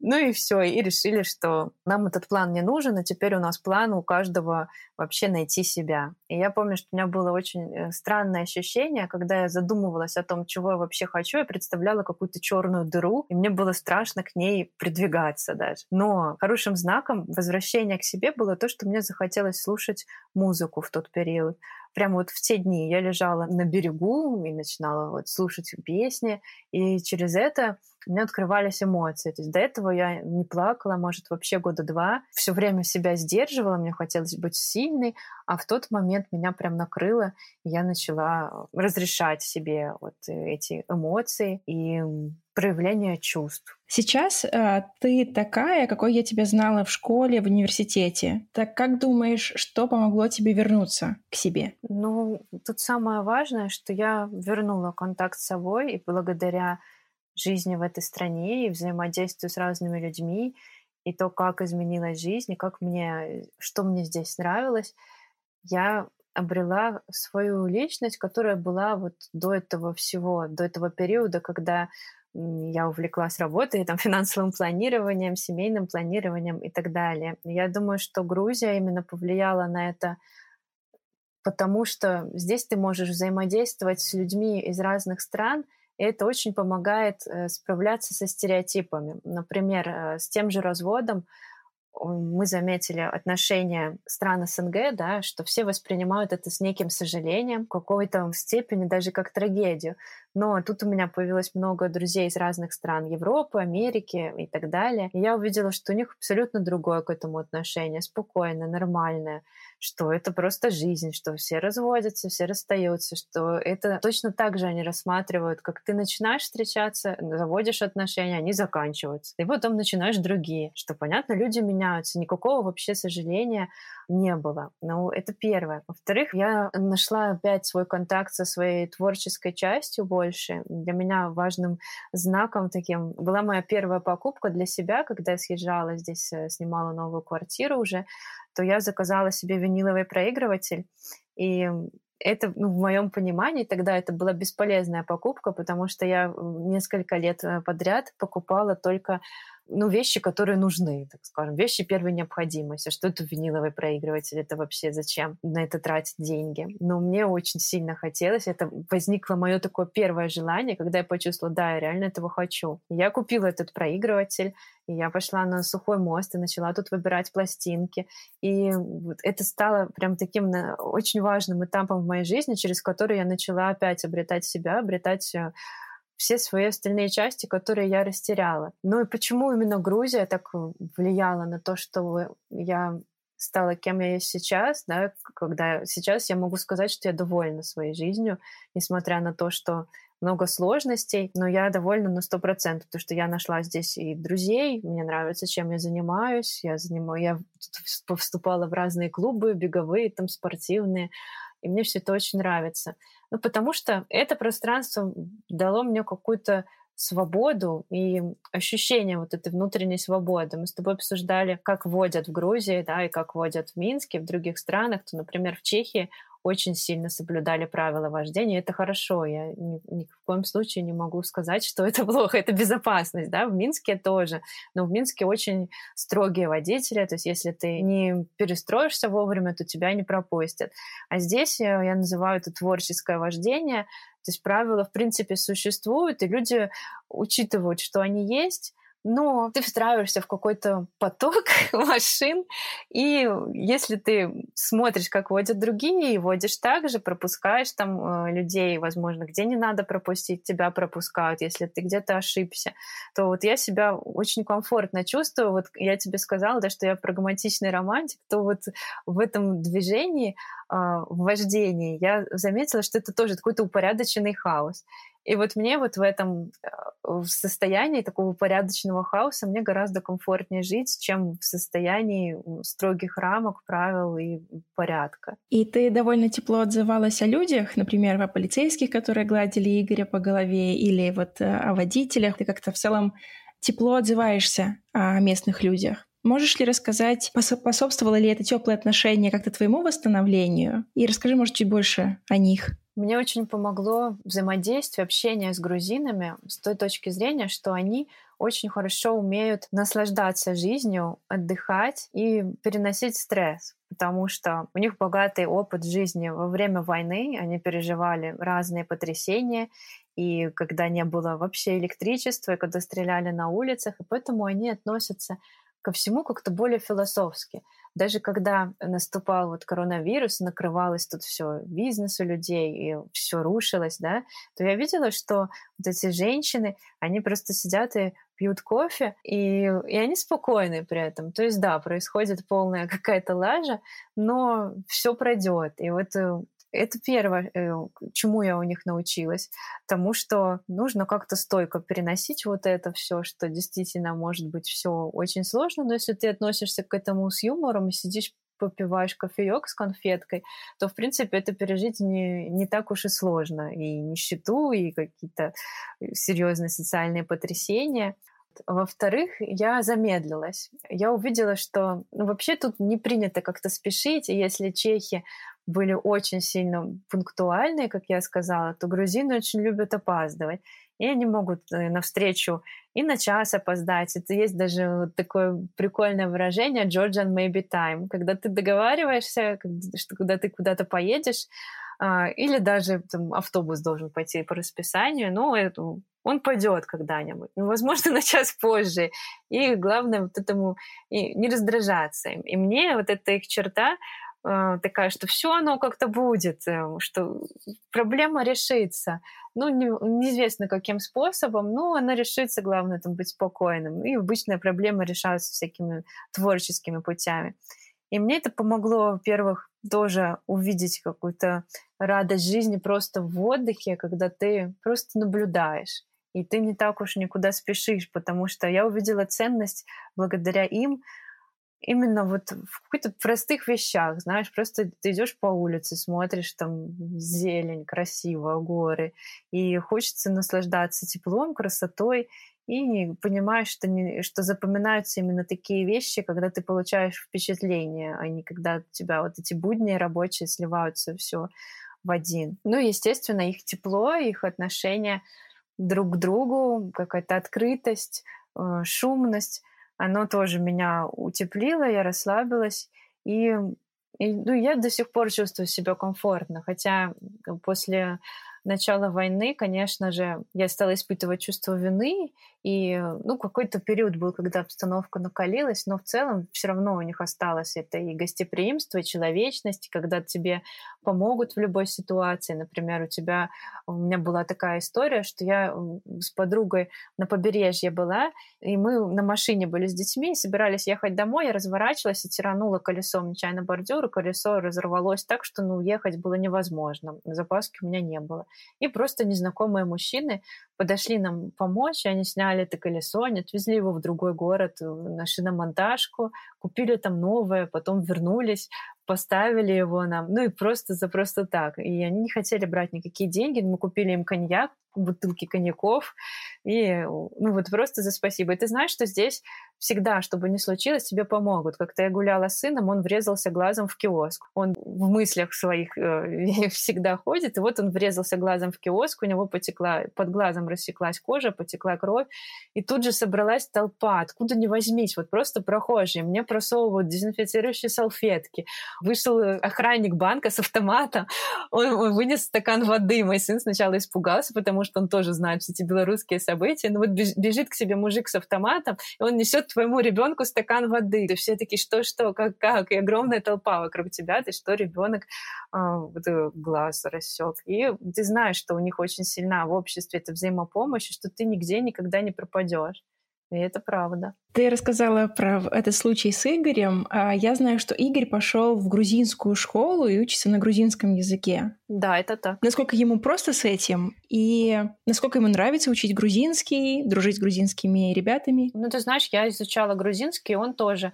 Speaker 2: ну и все, и решили, что нам этот план не нужен, а теперь у нас план у каждого вообще найти себя. И я помню, что у меня было очень э, странное ощущение, когда я задумывалась о том, чего я вообще хочу, я представляла какую-то черную дыру, и мне было страшно к ней придвигаться даже. Но хорошим знаком возвращения к себе было то, что мне захотелось слушать музыку в тот период прямо вот в те дни я лежала на берегу и начинала вот слушать песни, и через это у меня открывались эмоции. То есть до этого я не плакала, может, вообще года два. Все время себя сдерживала, мне хотелось быть сильной, а в тот момент меня прям накрыло, и я начала разрешать себе вот эти эмоции и проявление чувств.
Speaker 1: Сейчас э, ты такая, какой я тебя знала в школе, в университете. Так как думаешь, что помогло тебе вернуться к себе?
Speaker 2: Ну, тут самое важное, что я вернула контакт с собой, и благодаря жизни в этой стране и взаимодействию с разными людьми, и то, как изменилась жизнь, и как мне, что мне здесь нравилось, я обрела свою личность, которая была вот до этого всего, до этого периода, когда я увлеклась работой, там, финансовым планированием, семейным планированием и так далее. Я думаю, что Грузия именно повлияла на это, потому что здесь ты можешь взаимодействовать с людьми из разных стран, и это очень помогает э, справляться со стереотипами. Например, э, с тем же разводом мы заметили отношения стран СНГ, да, что все воспринимают это с неким сожалением, в какой-то степени даже как трагедию. Но тут у меня появилось много друзей из разных стран Европы, Америки и так далее. И я увидела, что у них абсолютно другое к этому отношение, спокойное, нормальное что это просто жизнь, что все разводятся, все расстаются, что это точно так же они рассматривают, как ты начинаешь встречаться, заводишь отношения, они заканчиваются. И потом начинаешь другие, что, понятно, люди меняются, никакого вообще сожаления не было. Ну, это первое. Во-вторых, я нашла опять свой контакт со своей творческой частью больше. Для меня важным знаком таким была моя первая покупка для себя, когда я съезжала здесь, э, снимала новую квартиру уже то я заказала себе виниловый проигрыватель, и это, ну, в моем понимании, тогда это была бесполезная покупка, потому что я несколько лет э, подряд покупала только ну, вещи, которые нужны, так скажем, вещи первой необходимости. Что это виниловый проигрыватель? Это вообще зачем на это тратить деньги? Но мне очень сильно хотелось. Это возникло мое такое первое желание, когда я почувствовала, да, я реально этого хочу. я купила этот проигрыватель, и я пошла на сухой мост и начала тут выбирать пластинки. И вот это стало прям таким очень важным этапом в моей жизни, через который я начала опять обретать себя, обретать э, все свои остальные части, которые я растеряла. Ну и почему именно Грузия так влияла на то, что я стала кем я есть сейчас, да, когда сейчас я могу сказать, что я довольна своей жизнью, несмотря на то, что много сложностей, но я довольна на сто процентов, потому что я нашла здесь и друзей, мне нравится, чем я занимаюсь, я занимаю, я вступала в разные клубы, беговые, там, спортивные, и мне все это очень нравится. Ну, потому что это пространство дало мне какую-то свободу и ощущение вот этой внутренней свободы. Мы с тобой обсуждали, как водят в Грузии, да, и как водят в Минске, в других странах. То, например, в Чехии очень сильно соблюдали правила вождения. Это хорошо. Я ни, ни в коем случае не могу сказать, что это плохо. Это безопасность. Да? В Минске тоже. Но в Минске очень строгие водители. То есть если ты не перестроишься вовремя, то тебя не пропустят. А здесь я, я называю это творческое вождение. То есть правила, в принципе, существуют, и люди учитывают, что они есть, но ты встраиваешься в какой-то поток машин, и если ты смотришь, как водят другие, и водишь так же, пропускаешь там э, людей, возможно, где не надо пропустить, тебя пропускают, если ты где-то ошибся, то вот я себя очень комфортно чувствую. Вот я тебе сказала, да, что я прагматичный романтик, то вот в этом движении, э, в вождении я заметила, что это тоже какой-то упорядоченный хаос. И вот мне вот в этом э, в состоянии такого порядочного хаоса мне гораздо комфортнее жить, чем в состоянии строгих рамок, правил и порядка.
Speaker 1: И ты довольно тепло отзывалась о людях, например, о полицейских, которые гладили Игоря по голове, или вот э, о водителях. Ты как-то в целом тепло отзываешься о местных людях. Можешь ли рассказать, способствовало ли это теплое отношение как-то твоему восстановлению? И расскажи, может, чуть больше о них.
Speaker 2: Мне очень помогло взаимодействие, общение с грузинами с той точки зрения, что они очень хорошо умеют наслаждаться жизнью, отдыхать и переносить стресс потому что у них богатый опыт жизни во время войны, они переживали разные потрясения, и когда не было вообще электричества, и когда стреляли на улицах, и поэтому они относятся ко всему как-то более философски. Даже когда наступал вот коронавирус, накрывалось тут все бизнес у людей, и все рушилось, да, то я видела, что вот эти женщины, они просто сидят и пьют кофе, и, и они спокойны при этом. То есть, да, происходит полная какая-то лажа, но все пройдет. И вот э, это первое, э, чему я у них научилась. Тому, что нужно как-то стойко переносить вот это все, что действительно может быть все очень сложно, но если ты относишься к этому с юмором и сидишь попиваешь кофеек с конфеткой, то, в принципе, это пережить не, не так уж и сложно. И нищету, и какие-то серьезные социальные потрясения. Во-вторых, я замедлилась. Я увидела, что ну, вообще тут не принято как-то спешить, и если чехи были очень сильно пунктуальные, как я сказала, то грузины очень любят опаздывать. И они могут э, навстречу и на час опоздать. Это есть даже такое прикольное выражение «Georgian maybe time», когда ты договариваешься, что когда ты куда-то поедешь, а, или даже там, автобус должен пойти по расписанию, но это, он пойдет когда-нибудь, ну, возможно, на час позже. И главное вот этому и не раздражаться им. И мне вот эта их черта э, такая, что все оно как-то будет, э, что проблема решится. Ну, не, неизвестно каким способом, но она решится, главное там быть спокойным. И обычные проблемы решаются всякими творческими путями. И мне это помогло, во-первых, тоже увидеть какую-то радость жизни просто в отдыхе, когда ты просто наблюдаешь. И ты не так уж никуда спешишь, потому что я увидела ценность благодаря им именно вот в каких-то простых вещах, знаешь, просто ты идешь по улице, смотришь там зелень, красиво, горы, и хочется наслаждаться теплом, красотой, и понимаешь, что, не, что запоминаются именно такие вещи, когда ты получаешь впечатление, а не когда у тебя вот эти будни рабочие сливаются все в один. Ну, естественно, их тепло, их отношение друг к другу, какая-то открытость, э, шумность, оно тоже меня утеплило, я расслабилась, и, и ну, я до сих пор чувствую себя комфортно, хотя после начала войны, конечно же, я стала испытывать чувство вины, и ну, какой-то период был, когда обстановка накалилась, но в целом все равно у них осталось это и гостеприимство, и человечность, когда тебе помогут в любой ситуации. Например, у тебя, у меня была такая история, что я с подругой на побережье была, и мы на машине были с детьми, собирались ехать домой, я разворачивалась и тиранула колесом нечаянно бордюр, и колесо разорвалось так, что ну, ехать было невозможно. Запаски у меня не было. И просто незнакомые мужчины подошли нам помочь, они сняли это колесо, они отвезли его в другой город э, на шиномонтажку, купили там новое, потом вернулись, поставили его нам, ну и просто за просто так. И они не хотели брать никакие деньги, мы купили им коньяк, бутылки коньяков, и ну вот просто за спасибо. И ты знаешь, что здесь всегда, что бы ни случилось, тебе помогут. Как-то я гуляла с сыном, он врезался глазом в киоск. Он в мыслях своих э, всегда ходит, и вот он врезался глазом в киоск, у него потекла, под глазом рассеклась кожа, потекла кровь, и тут же собралась толпа, откуда не возьмись, вот просто прохожие. Мне просовывают дезинфицирующие салфетки. Вышел охранник банка с автоматом, он, вынес стакан воды. Мой сын сначала испугался, потому что он тоже знает все эти белорусские события. Ну вот бежит к себе мужик с автоматом, и он несет твоему ребенку стакан воды. И все такие, что, что, как, как? И огромная толпа вокруг тебя. Ты что, ребенок а, вот, глаз рассек. И ты знаешь, что у них очень сильна в обществе эта взаимопомощь, и что ты нигде никогда не пропадешь. И это правда.
Speaker 1: Ты рассказала про этот случай с Игорем. А я знаю, что Игорь пошел в грузинскую школу и учится на грузинском языке.
Speaker 2: Да, это так.
Speaker 1: Насколько ему просто с этим? И насколько ему нравится учить грузинский, дружить с грузинскими ребятами?
Speaker 2: Ну, ты знаешь, я изучала грузинский, он тоже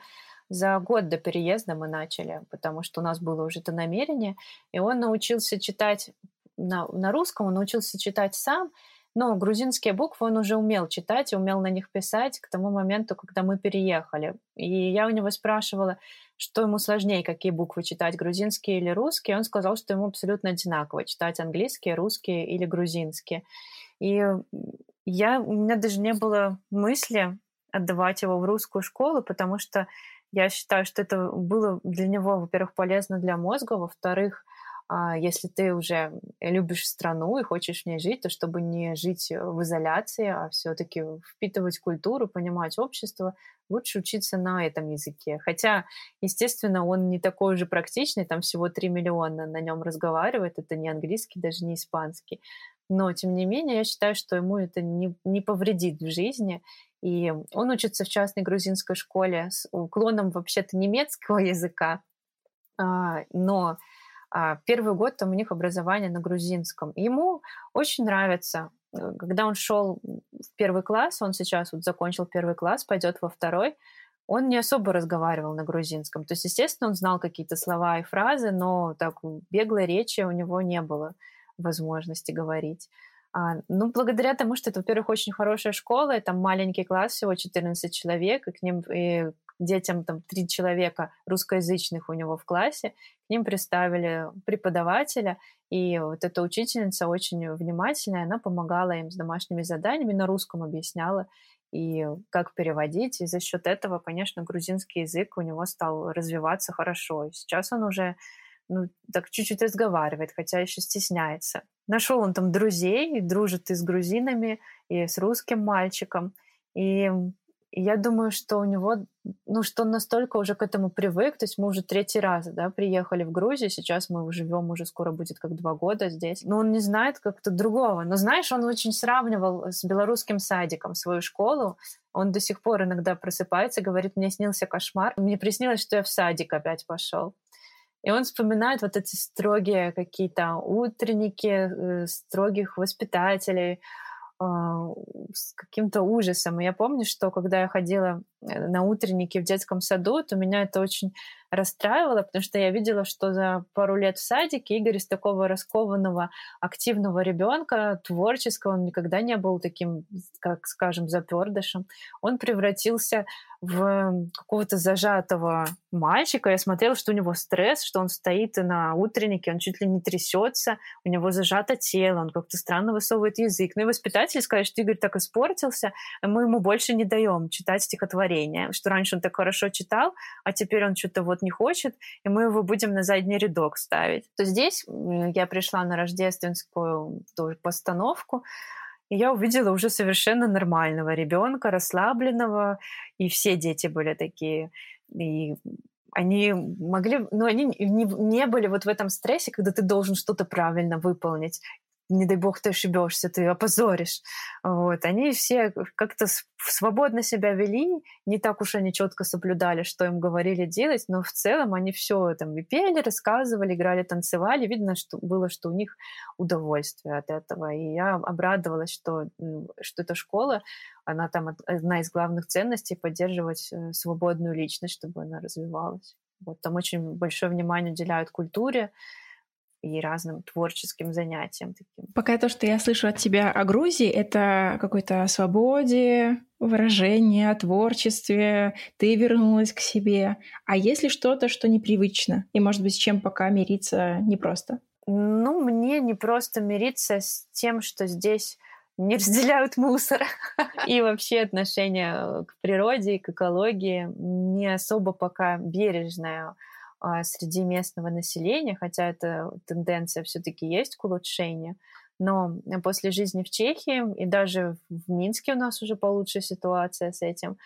Speaker 2: за год до переезда мы начали, потому что у нас было уже это намерение, и он научился читать на, на русском, он научился читать сам, но грузинские буквы он уже умел читать и умел на них писать к тому моменту, когда мы переехали. И я у него спрашивала, что ему сложнее, какие буквы читать, грузинские или русские. Он сказал, что ему абсолютно одинаково читать английские, русские или грузинские. И я, у меня даже не было мысли отдавать его в русскую школу, потому что я считаю, что это было для него, во-первых, полезно для мозга, во-вторых, если ты уже любишь страну и хочешь в ней жить, то чтобы не жить в изоляции, а все-таки впитывать культуру, понимать общество, лучше учиться на этом языке. Хотя, естественно, он не такой уже практичный, там всего 3 миллиона на нем разговаривает, это не английский, даже не испанский. Но, тем не менее, я считаю, что ему это не, не повредит в жизни. И он учится в частной грузинской школе с уклоном вообще-то немецкого языка, а, но а, первый год там у них образование на грузинском. Ему очень нравится. Э, когда он шел в первый класс, он сейчас вот закончил первый класс, пойдет во второй, он не особо разговаривал на грузинском. То есть, естественно, он знал какие-то слова и фразы, но так беглой речи у него не было возможности говорить. А, ну, благодаря тому, что это, во-первых, очень хорошая школа, и там маленький класс, всего 14 человек, и к ним и детям там три человека русскоязычных у него в классе, к ним представили преподавателя, и вот эта учительница очень внимательная, она помогала им с домашними заданиями, на русском объясняла, и как переводить. И за счет этого, конечно, грузинский язык у него стал развиваться хорошо. И сейчас он уже ну, так чуть-чуть разговаривает, хотя еще стесняется. Нашел он там друзей, дружит и с грузинами, и с русским мальчиком. И и я думаю, что у него, ну, что он настолько уже к этому привык, то есть мы уже третий раз, да, приехали в Грузию, сейчас мы живем уже скоро будет как два года здесь, но он не знает как-то другого. Но знаешь, он очень сравнивал с белорусским садиком свою школу, он до сих пор иногда просыпается, говорит, мне снился кошмар, мне приснилось, что я в садик опять пошел. И он вспоминает вот эти строгие какие-то утренники, э, строгих воспитателей, с каким-то ужасом. Я помню, что когда я ходила на утренники в детском саду, то меня это очень расстраивало, потому что я видела, что за пару лет в садике Игорь из такого раскованного, активного ребенка, творческого, он никогда не был таким, как скажем, запердышем. Он превратился в какого-то зажатого мальчика. Я смотрела, что у него стресс, что он стоит на утреннике, он чуть ли не трясется, у него зажато тело, он как-то странно высовывает язык. Ну и воспитатели сказали, что Игорь так испортился, мы ему больше не даем читать стихотворение, что раньше он так хорошо читал, а теперь он что-то вот не хочет, и мы его будем на задний рядок ставить. То здесь я пришла на рождественскую постановку, и я увидела уже совершенно нормального ребенка, расслабленного, и все дети были такие. И они могли, но ну, они не, не были вот в этом стрессе, когда ты должен что-то правильно выполнить не дай бог ты ошибешься, ты опозоришь. Вот. Они все как-то свободно себя вели, не так уж они четко соблюдали, что им говорили делать, но в целом они все там и пели, рассказывали, играли, танцевали. Видно, что было, что у них удовольствие от этого. И я обрадовалась, что, что эта школа, она там одна из главных ценностей поддерживать э, свободную личность, чтобы она развивалась. Вот там очень большое внимание уделяют культуре, и разным творческим занятиям таким.
Speaker 1: Пока то, что я слышу от тебя о Грузии, это какой-то свободе, выражение, о творчестве, ты вернулась к себе. А если что-то, что непривычно, и, может быть, с чем пока мириться непросто?
Speaker 2: Ну, мне не просто мириться с тем, что здесь не разделяют мусор. И вообще отношение к природе и к экологии не особо пока бережное среди местного населения, хотя эта тенденция все-таки есть к улучшению, Но после жизни в Чехии и даже в Минске у нас уже получше ситуация с этим,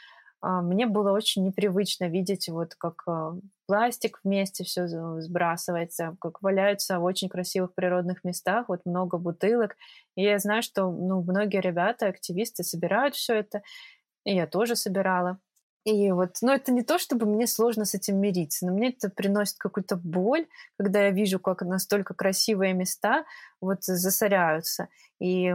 Speaker 2: а, мне было очень непривычно видеть, вот как а, пластик вместе все сбрасывается, как валяются в очень красивых природных местах, вот много бутылок. И я знаю, что ну, многие ребята, активисты собирают все это, и я тоже собирала. И вот, ну, это не то, чтобы мне сложно с этим мириться, но мне это приносит какую-то боль, когда я вижу, как настолько красивые места вот засоряются. И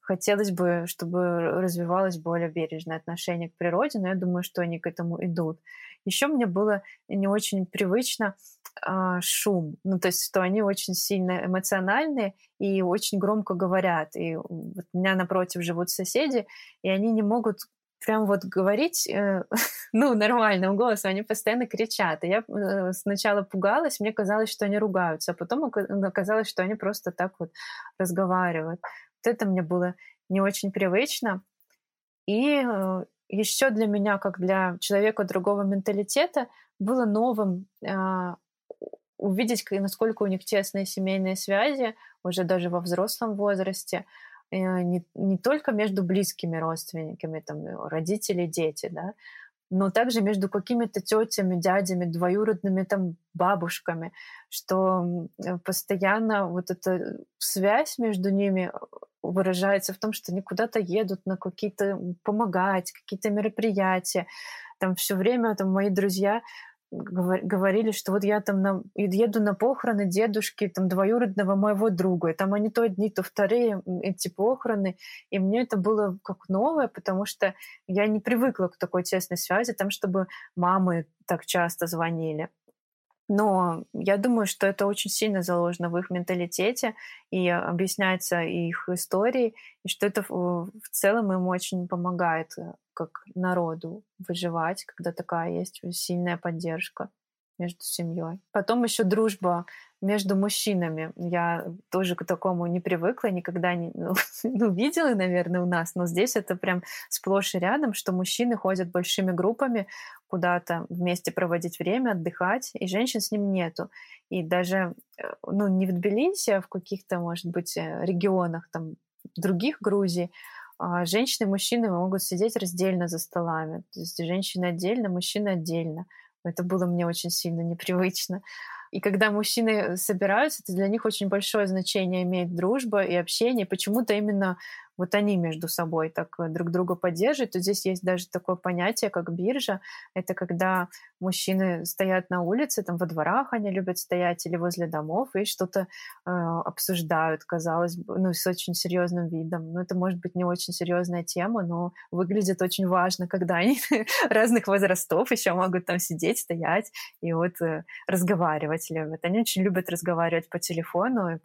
Speaker 2: хотелось бы, чтобы развивалось более бережное отношение к природе, но я думаю, что они к этому идут. Еще мне было не очень привычно а, шум, ну то есть что они очень сильно эмоциональные и очень громко говорят. И вот у меня напротив живут соседи, и они не могут прям вот говорить, э, ну, нормальным голосом, они постоянно кричат. И я э, сначала пугалась, мне казалось, что они ругаются, а потом оказалось, что они просто так вот разговаривают. Вот это мне было не очень привычно. И э, еще для меня, как для человека другого менталитета, было новым э, увидеть, насколько у них тесные семейные связи, уже даже во взрослом возрасте, не, не только между близкими родственниками, там, родители, дети, да, но также между какими-то тетями, дядями, двоюродными там бабушками, что постоянно вот эта связь между ними выражается в том, что они куда-то едут на какие-то помогать, какие-то мероприятия. Там все время там мои друзья говорили, что вот я там на, еду на похороны дедушки там двоюродного моего друга, и там они то одни, то вторые эти похороны, и мне это было как новое, потому что я не привыкла к такой тесной связи, там, чтобы мамы так часто звонили. Но я думаю, что это очень сильно заложено в их менталитете и объясняется их историей, и что это в целом им очень помогает э, как народу выживать, когда такая есть сильная поддержка между семьей. Потом еще дружба между мужчинами. Я тоже к такому не привыкла, никогда не ну, ну, видела, наверное, у нас, но здесь это прям сплошь и рядом, что мужчины ходят большими группами куда-то вместе проводить время, отдыхать, и женщин с ним нету. И даже, э, ну, не в Тбилиси, а в каких-то, может быть, э, регионах там других Грузий, а женщины и мужчины могут сидеть раздельно за столами. То есть женщины отдельно, мужчины отдельно. Это было мне очень сильно непривычно. И когда мужчины собираются, это для них очень большое значение имеет дружба и общение. Почему-то именно вот они между собой так э, друг друга поддерживают. То здесь есть даже такое понятие, как биржа. Это когда мужчины стоят на улице, там во дворах они любят стоять или возле домов и что-то э, обсуждают, казалось бы, ну, с очень серьезным видом. Ну, это может быть не очень серьезная тема, но выглядит очень важно, когда они разных возрастов еще могут там сидеть, стоять и вот э, разговаривать любят. Они очень любят разговаривать по телефону и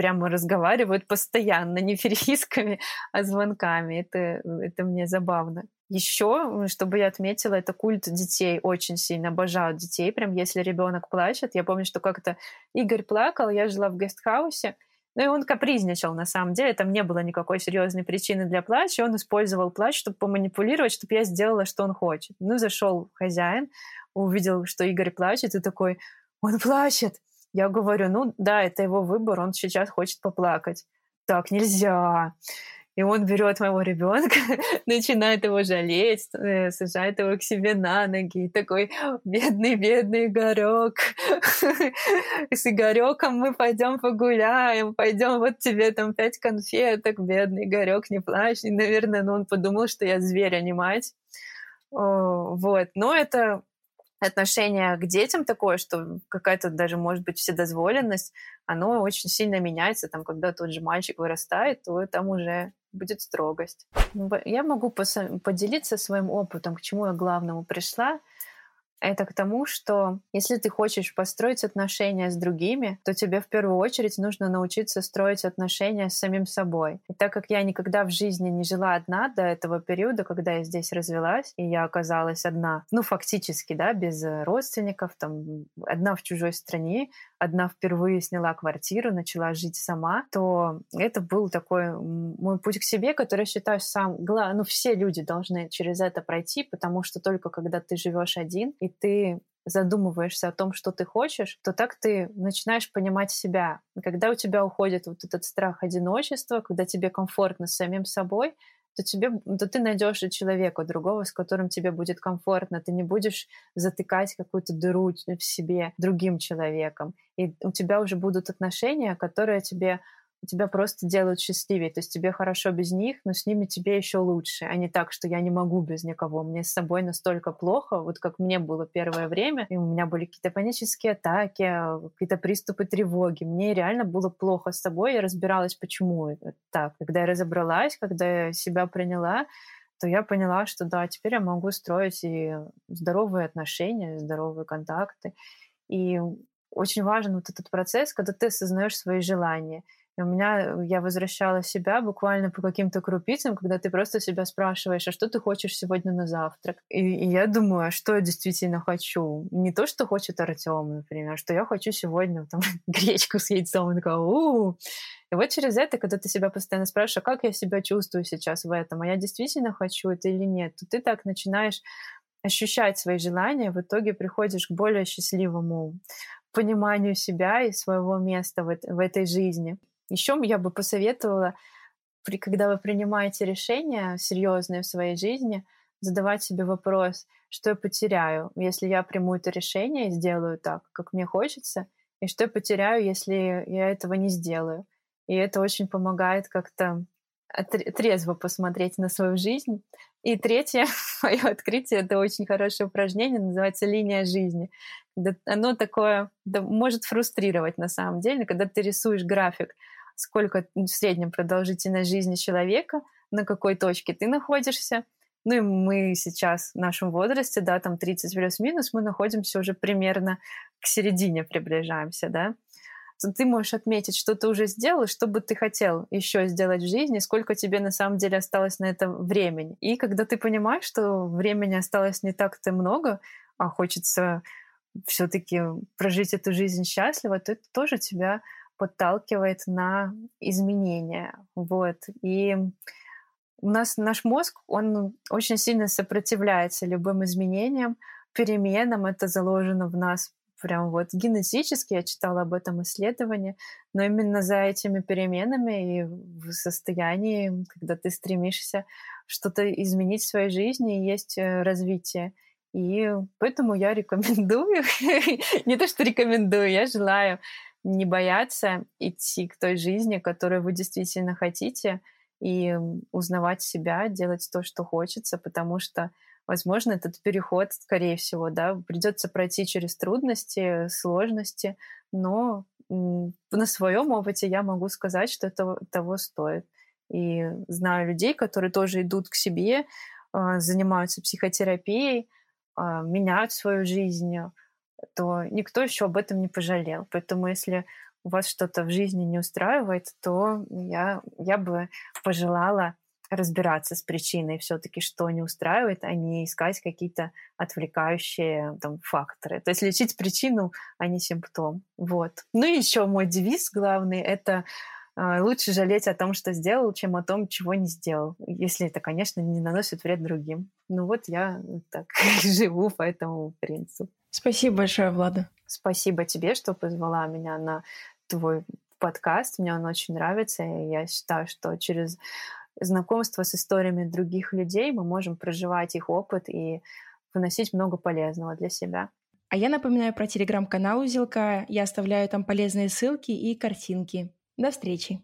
Speaker 2: прямо разговаривают постоянно, не переписками, а звонками. Это, это мне забавно. Еще, чтобы я отметила, это культ детей. Очень сильно обожают детей. Прям если ребенок плачет. Я помню, что как-то Игорь плакал, я жила в гестхаусе, ну и он капризничал, на самом деле. Там не было никакой серьезной причины для плача. Он использовал плач, чтобы поманипулировать, чтобы я сделала, что он хочет. Ну, зашел хозяин, увидел, что Игорь плачет, и такой, он плачет. Я говорю, ну да, это его выбор, он сейчас хочет поплакать. Так, нельзя. И он берет моего ребенка, начинает его жалеть, э, сажает его к себе на ноги. И такой, бедный, бедный Игорек. С Игореком мы пойдем погуляем, пойдем, вот тебе там пять конфеток, бедный Игорек, не плачь. И, наверное, ну, он подумал, что я зверь, а не мать. Вот. Но это отношение к детям такое, что какая-то даже, может быть, вседозволенность, оно очень сильно меняется. Там, когда тот же мальчик вырастает, то там уже будет строгость. Я могу поделиться своим опытом, к чему я главному пришла это к тому, что если ты хочешь построить отношения с другими, то тебе в первую очередь нужно научиться строить отношения с самим собой. И так как я никогда в жизни не жила одна до этого периода, когда я здесь развелась, и я оказалась одна, ну, фактически, да, без родственников, там, одна в чужой стране, одна впервые сняла квартиру, начала жить сама, то это был такой мой путь к себе, который считаю сам, ну, все люди должны через это пройти, потому что только когда ты живешь один, и ты задумываешься о том, что ты хочешь, то так ты начинаешь понимать себя. Когда у тебя уходит вот этот страх одиночества, когда тебе комфортно с самим собой, то тебе, то ты найдешь человека другого, с которым тебе будет комфортно. Ты не будешь затыкать какую-то дыру в себе другим человеком. И у тебя уже будут отношения, которые тебе тебя просто делают счастливее. То есть тебе хорошо без них, но с ними тебе еще лучше, а не так, что я не могу без никого. Мне с собой настолько плохо, вот как мне было первое время, и у меня были какие-то панические атаки, какие-то приступы тревоги. Мне реально было плохо с собой, я разбиралась, почему это так. Когда я разобралась, когда я себя приняла, то я поняла, что да, теперь я могу строить и здоровые отношения, здоровые контакты. И очень важен вот этот процесс, когда ты осознаешь свои желания – и у меня, э, я возвращала себя буквально по каким-то крупицам, когда ты просто себя спрашиваешь, а что ты хочешь сегодня на завтрак? И, и я думаю, а что я действительно хочу? Не то, что хочет Артем, например, что я хочу сегодня там гречку с яйцом. И такая, у И вот через это, когда ты себя постоянно спрашиваешь, а как я себя чувствую сейчас в этом, а я действительно хочу это или нет, то ты так начинаешь ощущать свои желания, в итоге приходишь к более счастливому пониманию себя и своего места в, в этой жизни. Еще я бы посоветовала, при, когда вы принимаете решения серьезные в своей жизни, задавать себе вопрос, что я потеряю, если я приму это решение и сделаю так, как мне хочется, и что я потеряю, если я этого не сделаю. И это очень помогает как-то трезво посмотреть на свою жизнь. И третье мое открытие, это очень хорошее упражнение, называется линия жизни. Оно такое, да, может фрустрировать на самом деле, когда ты рисуешь график сколько в среднем продолжительность жизни человека, на какой точке ты находишься. Ну и мы сейчас в нашем возрасте, да, там 30 плюс-минус, мы находимся уже примерно к середине приближаемся, да. Ты можешь отметить, что ты уже сделал, что бы ты хотел еще сделать в жизни, сколько тебе на самом деле осталось на это времени. И когда ты понимаешь, что времени осталось не так-то много, а хочется все-таки прожить эту жизнь счастливо, то это тоже тебя подталкивает на изменения. Вот. И у нас наш мозг, он очень сильно сопротивляется любым изменениям, переменам. Это заложено в нас прям вот генетически, я читала об этом исследовании, но именно за этими переменами и в состоянии, когда ты стремишься что-то изменить в своей жизни, есть э, развитие. И поэтому я рекомендую, не то что рекомендую, я желаю не бояться идти к той жизни, которую вы действительно хотите, и узнавать себя, делать то, что хочется, потому что, возможно, этот переход, скорее всего, да, придется пройти через трудности, сложности, но на своем опыте я могу сказать, что это того стоит. И знаю людей, которые тоже идут к себе, а, занимаются психотерапией, а, меняют свою жизнь, то никто еще об этом не пожалел. Поэтому если у вас что-то в жизни не устраивает, то я, я бы пожелала разбираться с причиной все-таки, что не устраивает, а не искать какие-то отвлекающие там, факторы. То есть лечить причину, а не симптом. Вот. Ну и еще мой девиз главный — это э, лучше жалеть о том, что сделал, чем о том, чего не сделал. Если это, конечно, не наносит вред другим. Ну вот я так живу по этому принципу.
Speaker 1: Спасибо большое, Влада.
Speaker 2: Спасибо тебе, что позвала меня на твой подкаст. Мне он очень нравится, и я считаю, что через знакомство с историями других людей мы можем проживать их опыт и выносить много полезного для себя.
Speaker 1: А я напоминаю про телеграм-канал Узелка. Я оставляю там полезные ссылки и картинки. До встречи!